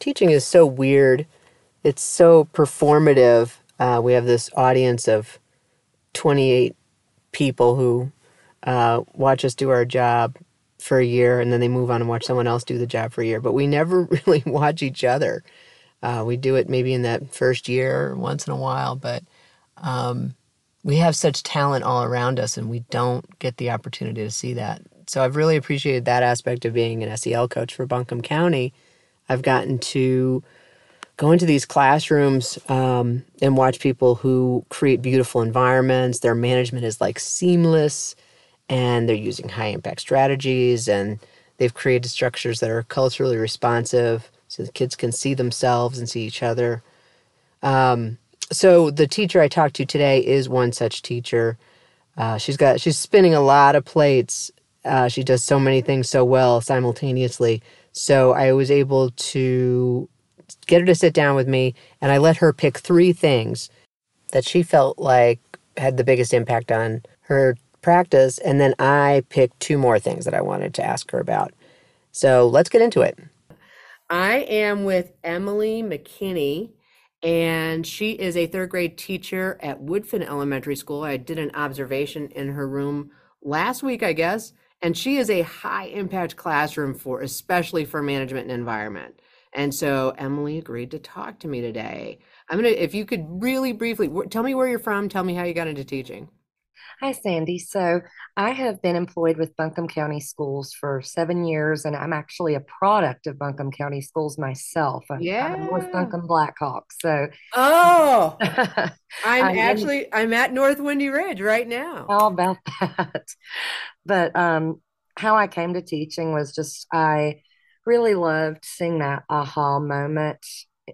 teaching is so weird. It's so performative. Uh, we have this audience of 28 people who uh, watch us do our job for a year and then they move on and watch someone else do the job for a year. But we never really watch each other. Uh, we do it maybe in that first year once in a while, but um, we have such talent all around us and we don't get the opportunity to see that. So I've really appreciated that aspect of being an SEL coach for Buncombe County. I've gotten to go into these classrooms um, and watch people who create beautiful environments. Their management is like seamless and they're using high impact strategies and they've created structures that are culturally responsive so the kids can see themselves and see each other. Um, so the teacher I talked to today is one such teacher. Uh, she's got she's spinning a lot of plates. Uh, she does so many things so well simultaneously. So I was able to get her to sit down with me, and I let her pick three things that she felt like had the biggest impact on her practice, and then I picked two more things that I wanted to ask her about. So let's get into it. I am with Emily McKinney, and she is a third grade teacher at Woodfin Elementary School. I did an observation in her room last week, I guess, and she is a high impact classroom for, especially for management and environment. And so Emily agreed to talk to me today. I'm gonna, if you could really briefly tell me where you're from, tell me how you got into teaching. Hi, Sandy. So I have been employed with Buncombe County Schools for seven years, and I'm actually a product of Buncombe County Schools myself. Yeah. I'm North Buncombe Blackhawks. So, oh, I'm actually I'm at North Windy Ridge right now. How about that? But um, how I came to teaching was just I really loved seeing that aha moment.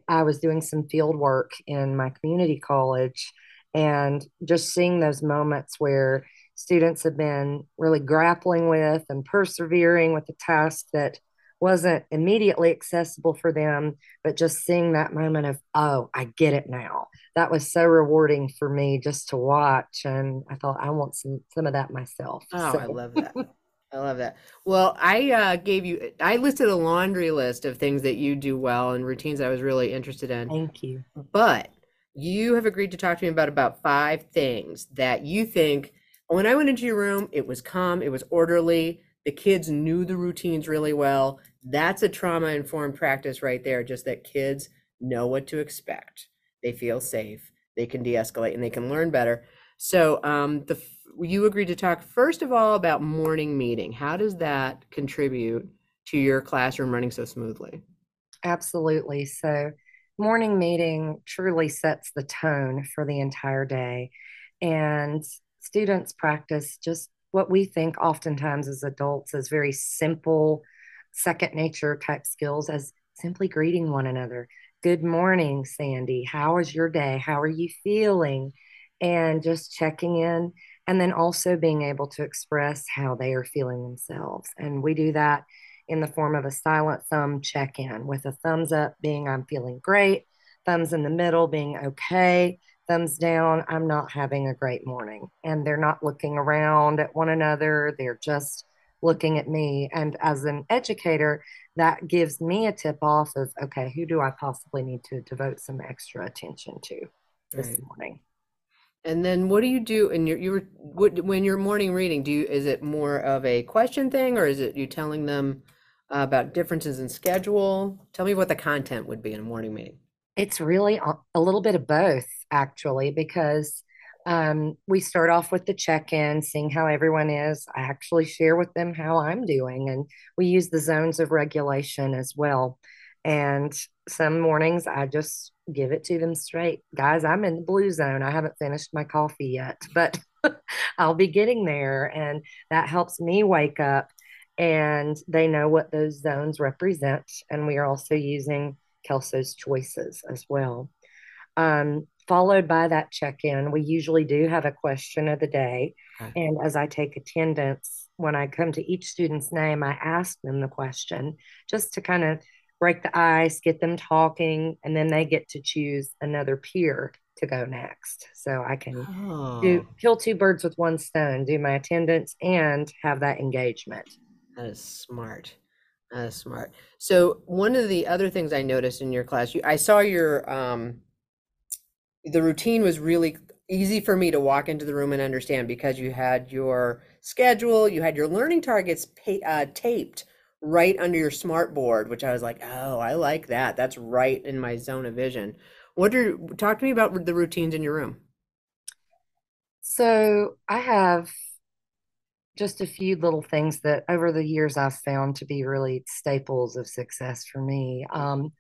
I was doing some field work in my community college and just seeing those moments where students have been really grappling with and persevering with a task that wasn't immediately accessible for them, but just seeing that moment of, oh, I get it now. That was so rewarding for me just to watch. And I thought, I want some some of that myself. Oh, so. I love that. I love that. Well, I uh, gave you, I listed a laundry list of things that you do well and routines I was really interested in. Thank you. But you have agreed to talk to me about about five things that you think when I went into your room, it was calm, it was orderly, the kids knew the routines really well. That's a trauma informed practice right there, just that kids know what to expect. They feel safe, they can de escalate, and they can learn better. So, um, the you agreed to talk first of all about morning meeting. How does that contribute to your classroom running so smoothly? Absolutely. So, morning meeting truly sets the tone for the entire day. And students practice just what we think oftentimes as adults as very simple, second nature type skills, as simply greeting one another. Good morning, Sandy. How is your day? How are you feeling? And just checking in. And then also being able to express how they are feeling themselves. And we do that in the form of a silent thumb check in, with a thumbs up being I'm feeling great, thumbs in the middle being okay, thumbs down, I'm not having a great morning. And they're not looking around at one another, they're just looking at me. And as an educator, that gives me a tip off of okay, who do I possibly need to devote some extra attention to this right. morning? And then what do you do in your you when you're morning reading? Do you is it more of a question thing or is it you telling them about differences in schedule. Tell me what the content would be in a morning meeting. It's really a little bit of both, actually, because um, we start off with the check in, seeing how everyone is. I actually share with them how I'm doing, and we use the zones of regulation as well. And some mornings I just give it to them straight. Guys, I'm in the blue zone. I haven't finished my coffee yet, but I'll be getting there. And that helps me wake up and they know what those zones represent. And we are also using Kelso's choices as well. Um, followed by that check in, we usually do have a question of the day. Okay. And as I take attendance, when I come to each student's name, I ask them the question just to kind of break the ice, get them talking, and then they get to choose another peer to go next. So I can oh. do kill two birds with one stone, do my attendance and have that engagement. That is smart. That's smart. So one of the other things I noticed in your class, you, I saw your um, the routine was really easy for me to walk into the room and understand because you had your schedule, you had your learning targets uh, taped right under your smart board, which I was like, oh, I like that. That's right in my zone of vision. What are talk to me about the routines in your room? So I have just a few little things that over the years I've found to be really staples of success for me. Um,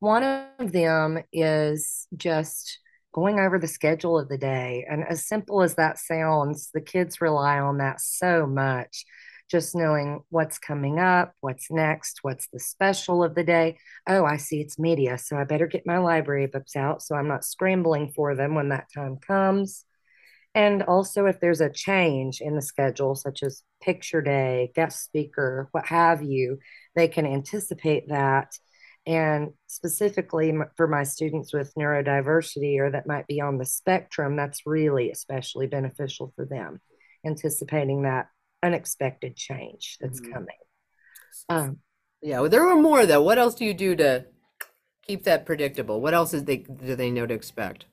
one of them is just going over the schedule of the day. And as simple as that sounds, the kids rely on that so much. Just knowing what's coming up, what's next, what's the special of the day. Oh, I see it's media. So I better get my library books out so I'm not scrambling for them when that time comes. And also, if there's a change in the schedule, such as picture day, guest speaker, what have you, they can anticipate that. And specifically for my students with neurodiversity or that might be on the spectrum, that's really especially beneficial for them, anticipating that unexpected change that's mm-hmm. coming. Um, yeah, well, there were more though. What else do you do to keep that predictable? What else is they do they know to expect?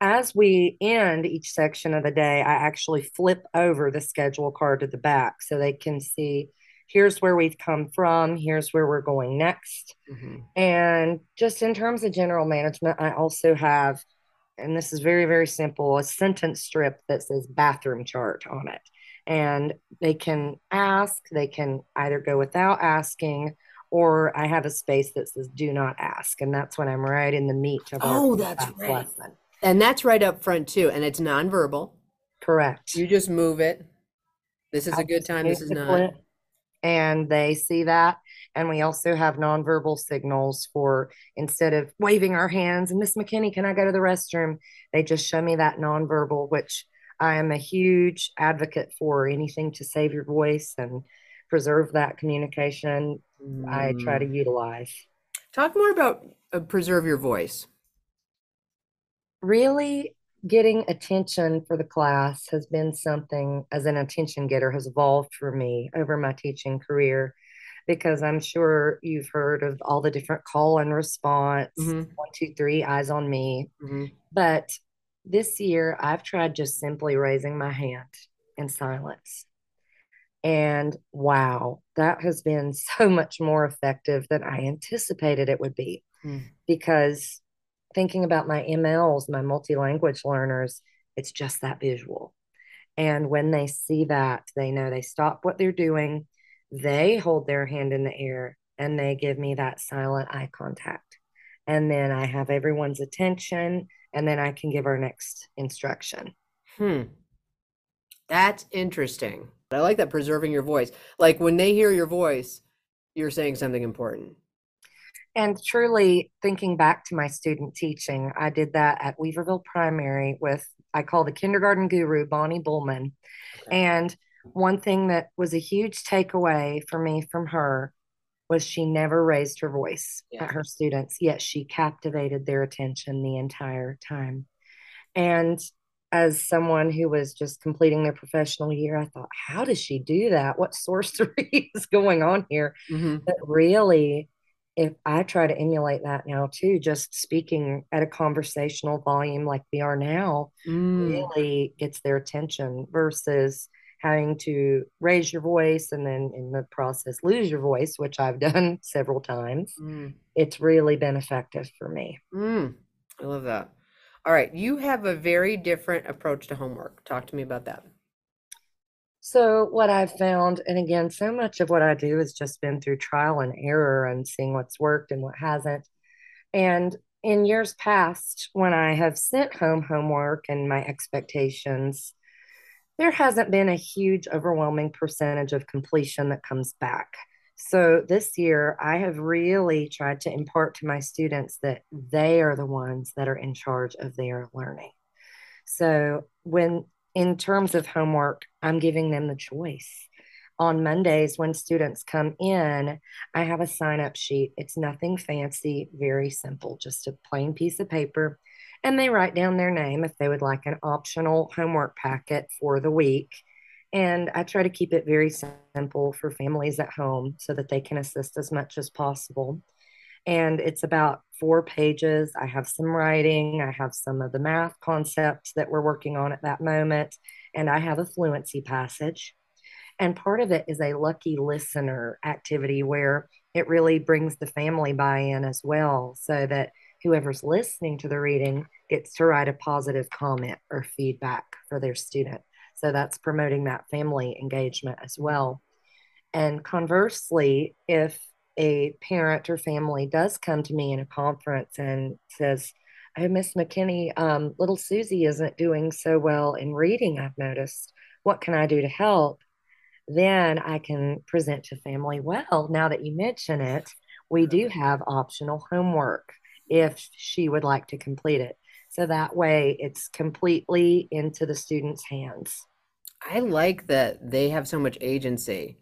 As we end each section of the day, I actually flip over the schedule card to the back so they can see here's where we've come from, here's where we're going next. Mm-hmm. And just in terms of general management, I also have, and this is very, very simple, a sentence strip that says bathroom chart on it. And they can ask, they can either go without asking, or I have a space that says do not ask. And that's when I'm right in the meat of our oh, that's right. lesson. And that's right up front too. And it's nonverbal. Correct. You just move it. This is I a good time. This is not. And they see that. And we also have nonverbal signals for instead of waving our hands and Miss McKinney, can I go to the restroom? They just show me that nonverbal, which I am a huge advocate for anything to save your voice and preserve that communication. Mm. I try to mm. utilize. Talk more about uh, preserve your voice really getting attention for the class has been something as an attention getter has evolved for me over my teaching career because I'm sure you've heard of all the different call and response mm-hmm. one, two, three, eyes on me. Mm-hmm. But this year, I've tried just simply raising my hand in silence. And wow, that has been so much more effective than I anticipated it would be mm. because thinking about my MLs, my multi language learners, it's just that visual. And when they see that, they know they stop what they're doing, they hold their hand in the air, and they give me that silent eye contact. And then I have everyone's attention, and then I can give our next instruction. Hmm. That's interesting. I like that preserving your voice. Like when they hear your voice, you're saying something important. And truly thinking back to my student teaching, I did that at Weaverville Primary with, I call the kindergarten guru, Bonnie Bullman. And one thing that was a huge takeaway for me from her was she never raised her voice yeah. at her students, yet she captivated their attention the entire time. And as someone who was just completing their professional year, I thought, how does she do that? What sorcery is going on here? Mm-hmm. But really, if I try to emulate that now too, just speaking at a conversational volume like we are now mm. really gets their attention versus having to raise your voice and then in the process lose your voice, which I've done several times. Mm. It's really been effective for me. Mm. I love that. All right. You have a very different approach to homework. Talk to me about that. So, what I've found, and again, so much of what I do has just been through trial and error and seeing what's worked and what hasn't. And in years past, when I have sent home homework and my expectations, there hasn't been a huge, overwhelming percentage of completion that comes back. So this year, I have really tried to impart to my students that they are the ones that are in charge of their learning. So when in terms of homework, I'm giving them the choice. On Mondays, when students come in, I have a sign up sheet. It's nothing fancy, very simple, just a plain piece of paper. And they write down their name if they would like an optional homework packet for the week. And I try to keep it very simple for families at home so that they can assist as much as possible. And it's about four pages. I have some writing, I have some of the math concepts that we're working on at that moment, and I have a fluency passage. And part of it is a lucky listener activity where it really brings the family buy in as well, so that whoever's listening to the reading gets to write a positive comment or feedback for their student. So that's promoting that family engagement as well. And conversely, if a parent or family does come to me in a conference and says, Oh, Miss McKinney, um, little Susie isn't doing so well in reading, I've noticed. What can I do to help? Then I can present to family, well, now that you mention it, we do have optional homework if she would like to complete it. So that way it's completely into the student's hands. I like that they have so much agency.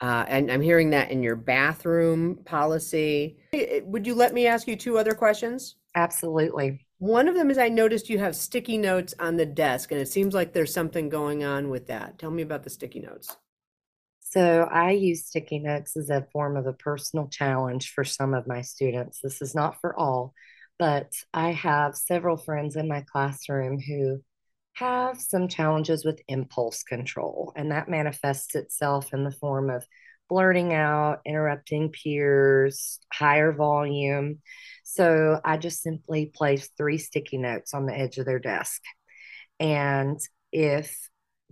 Uh, and I'm hearing that in your bathroom policy. Would you let me ask you two other questions? Absolutely. One of them is I noticed you have sticky notes on the desk, and it seems like there's something going on with that. Tell me about the sticky notes. So, I use sticky notes as a form of a personal challenge for some of my students. This is not for all, but I have several friends in my classroom who have some challenges with impulse control, and that manifests itself in the form of blurting out, interrupting peers, higher volume. So I just simply place three sticky notes on the edge of their desk. And if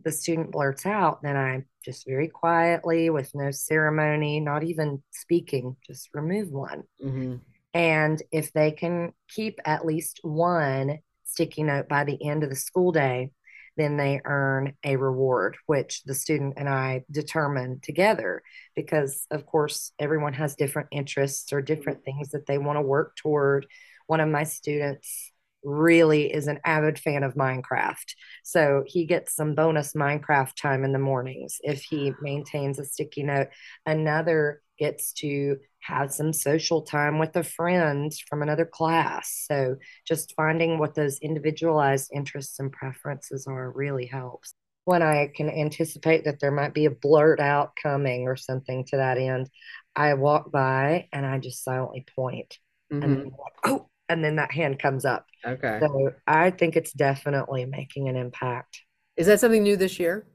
the student blurts out, then I just very quietly, with no ceremony, not even speaking, just remove one. Mm-hmm. And if they can keep at least one sticky note by the end of the school day, then they earn a reward, which the student and I determine together. Because, of course, everyone has different interests or different mm-hmm. things that they want to work toward. One of my students really is an avid fan of Minecraft. So he gets some bonus Minecraft time in the mornings if he maintains a sticky note. Another gets to have some social time with a friend from another class. So just finding what those individualized interests and preferences are really helps. When I can anticipate that there might be a blurt out coming or something to that end, I walk by and I just silently point. Mm-hmm. And like, oh, and then that hand comes up. Okay. So I think it's definitely making an impact. Is that something new this year?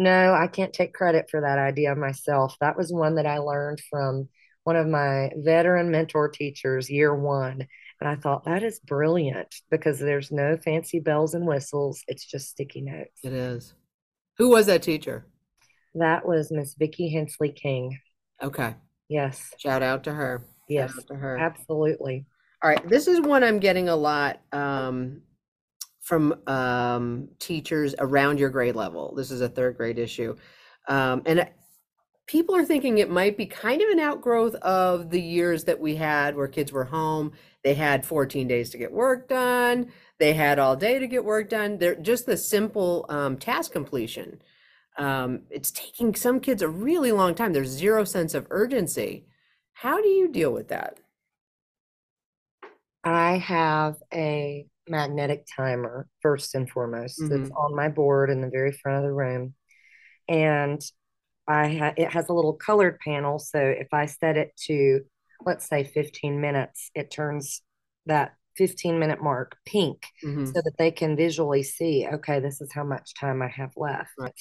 No, I can't take credit for that idea myself. That was one that I learned from one of my veteran mentor teachers, year one. And I thought that is brilliant because there's no fancy bells and whistles. It's just sticky notes. It is. Who was that teacher? That was Miss Vicki Hensley King. Okay. Yes. Shout out to her. Yes. to her. Absolutely. All right. This is one I'm getting a lot um, from um, teachers around your grade level. This is a third grade issue. Um, and people are thinking it might be kind of an outgrowth of the years that we had where kids were home. They had 14 days to get work done. They had all day to get work done. They're just the simple um, task completion. Um, it's taking some kids a really long time. There's zero sense of urgency. How do you deal with that? I have a magnetic timer first and foremost. Mm-hmm. It's on my board in the very front of the room. And I ha- it has a little colored panel. So if I set it to, let's say 15 minutes, it turns that 15 minute mark pink mm-hmm. so that they can visually see, okay, this is how much time I have left. Right.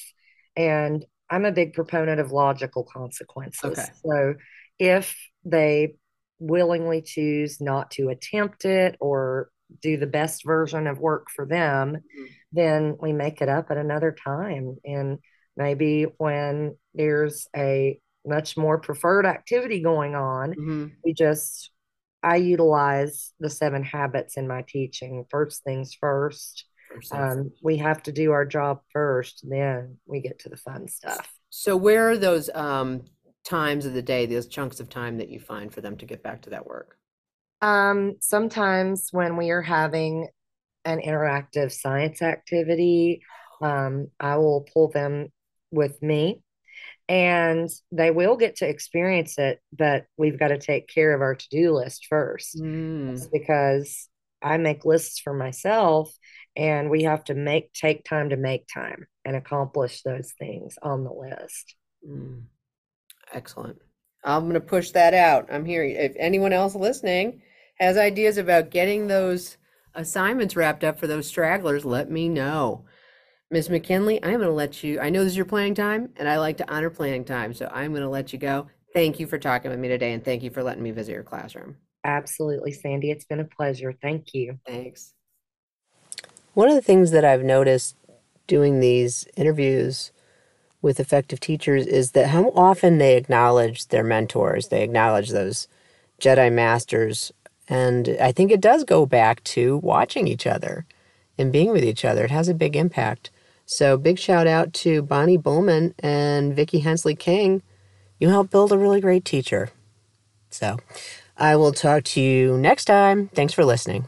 And I'm a big proponent of logical consequences. Okay. So if they willingly choose not to attempt it or do the best version of work for them, mm-hmm. then we make it up at another time. And maybe when there's a much more preferred activity going on mm-hmm. we just i utilize the seven habits in my teaching first things first um, we have to do our job first then we get to the fun stuff so where are those um, times of the day those chunks of time that you find for them to get back to that work um, sometimes when we are having an interactive science activity um, i will pull them with me and they will get to experience it but we've got to take care of our to-do list first mm. because i make lists for myself and we have to make take time to make time and accomplish those things on the list. Mm. Excellent. I'm going to push that out. I'm here. If anyone else listening has ideas about getting those assignments wrapped up for those stragglers, let me know. Ms. McKinney, I'm going to let you, I know this is your planning time, and I like to honor planning time, so I'm going to let you go. Thank you for talking with me today, and thank you for letting me visit your classroom. Absolutely, Sandy. It's been a pleasure. Thank you. Thanks. One of the things that I've noticed doing these interviews with effective teachers is that how often they acknowledge their mentors, they acknowledge those Jedi masters. And I think it does go back to watching each other and being with each other. It has a big impact. So, big shout out to Bonnie Bowman and Vicki Hensley King. You helped build a really great teacher. So, I will talk to you next time. Thanks for listening.